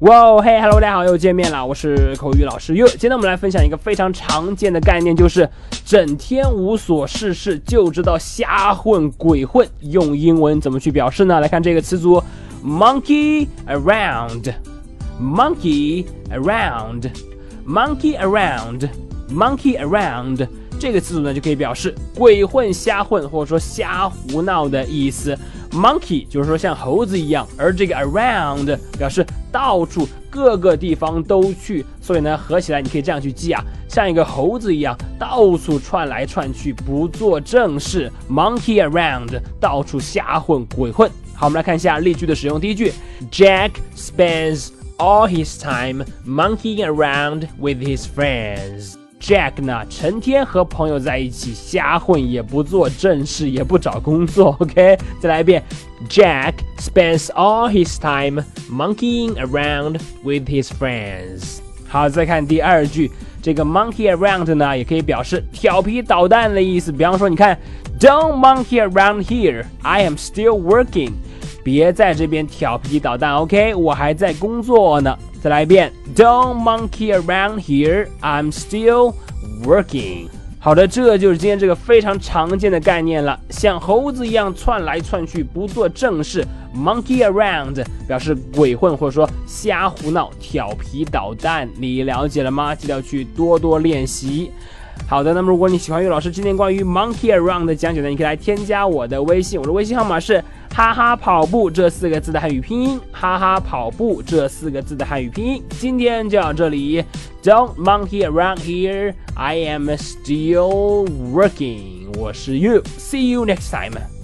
哇嘿，hello，大家好，又见面了，我是口语老师又。今天我们来分享一个非常常见的概念，就是整天无所事事，就知道瞎混鬼混。用英文怎么去表示呢？来看这个词组，monkey around，monkey around，monkey around，monkey around。这个词组呢，就可以表示鬼混、瞎混，或者说瞎胡闹的意思。Monkey 就是说像猴子一样，而这个 around 表示到处各个地方都去，所以呢合起来你可以这样去记啊，像一个猴子一样到处窜来窜去，不做正事。Monkey around 到处瞎混鬼混。好，我们来看一下例句的使用。第一句，Jack spends all his time monkeying around with his friends。Jack 呢，成天和朋友在一起瞎混，也不做正事，也不找工作。OK，再来一遍，Jack spends all his time monkeying around with his friends。好，再看第二句，这个 monkey around 呢，也可以表示调皮捣蛋的意思。比方说，你看，Don't monkey around here, I am still working。别在这边调皮捣蛋，OK，我还在工作呢。再来一遍，Don't monkey around here. I'm still working. 好的，这就是今天这个非常常见的概念了，像猴子一样窜来窜去，不做正事，monkey around 表示鬼混或者说瞎胡闹、调皮捣蛋。你了解了吗？记得要去多多练习。好的，那么如果你喜欢岳老师今天关于 monkey around 的讲解呢，你可以来添加我的微信，我的微信号码是哈哈跑步这四个字的汉语拼音，哈哈跑步这四个字的汉语拼音。今天就到这里，Don't monkey around here, I am still working。我是 You，See you next time。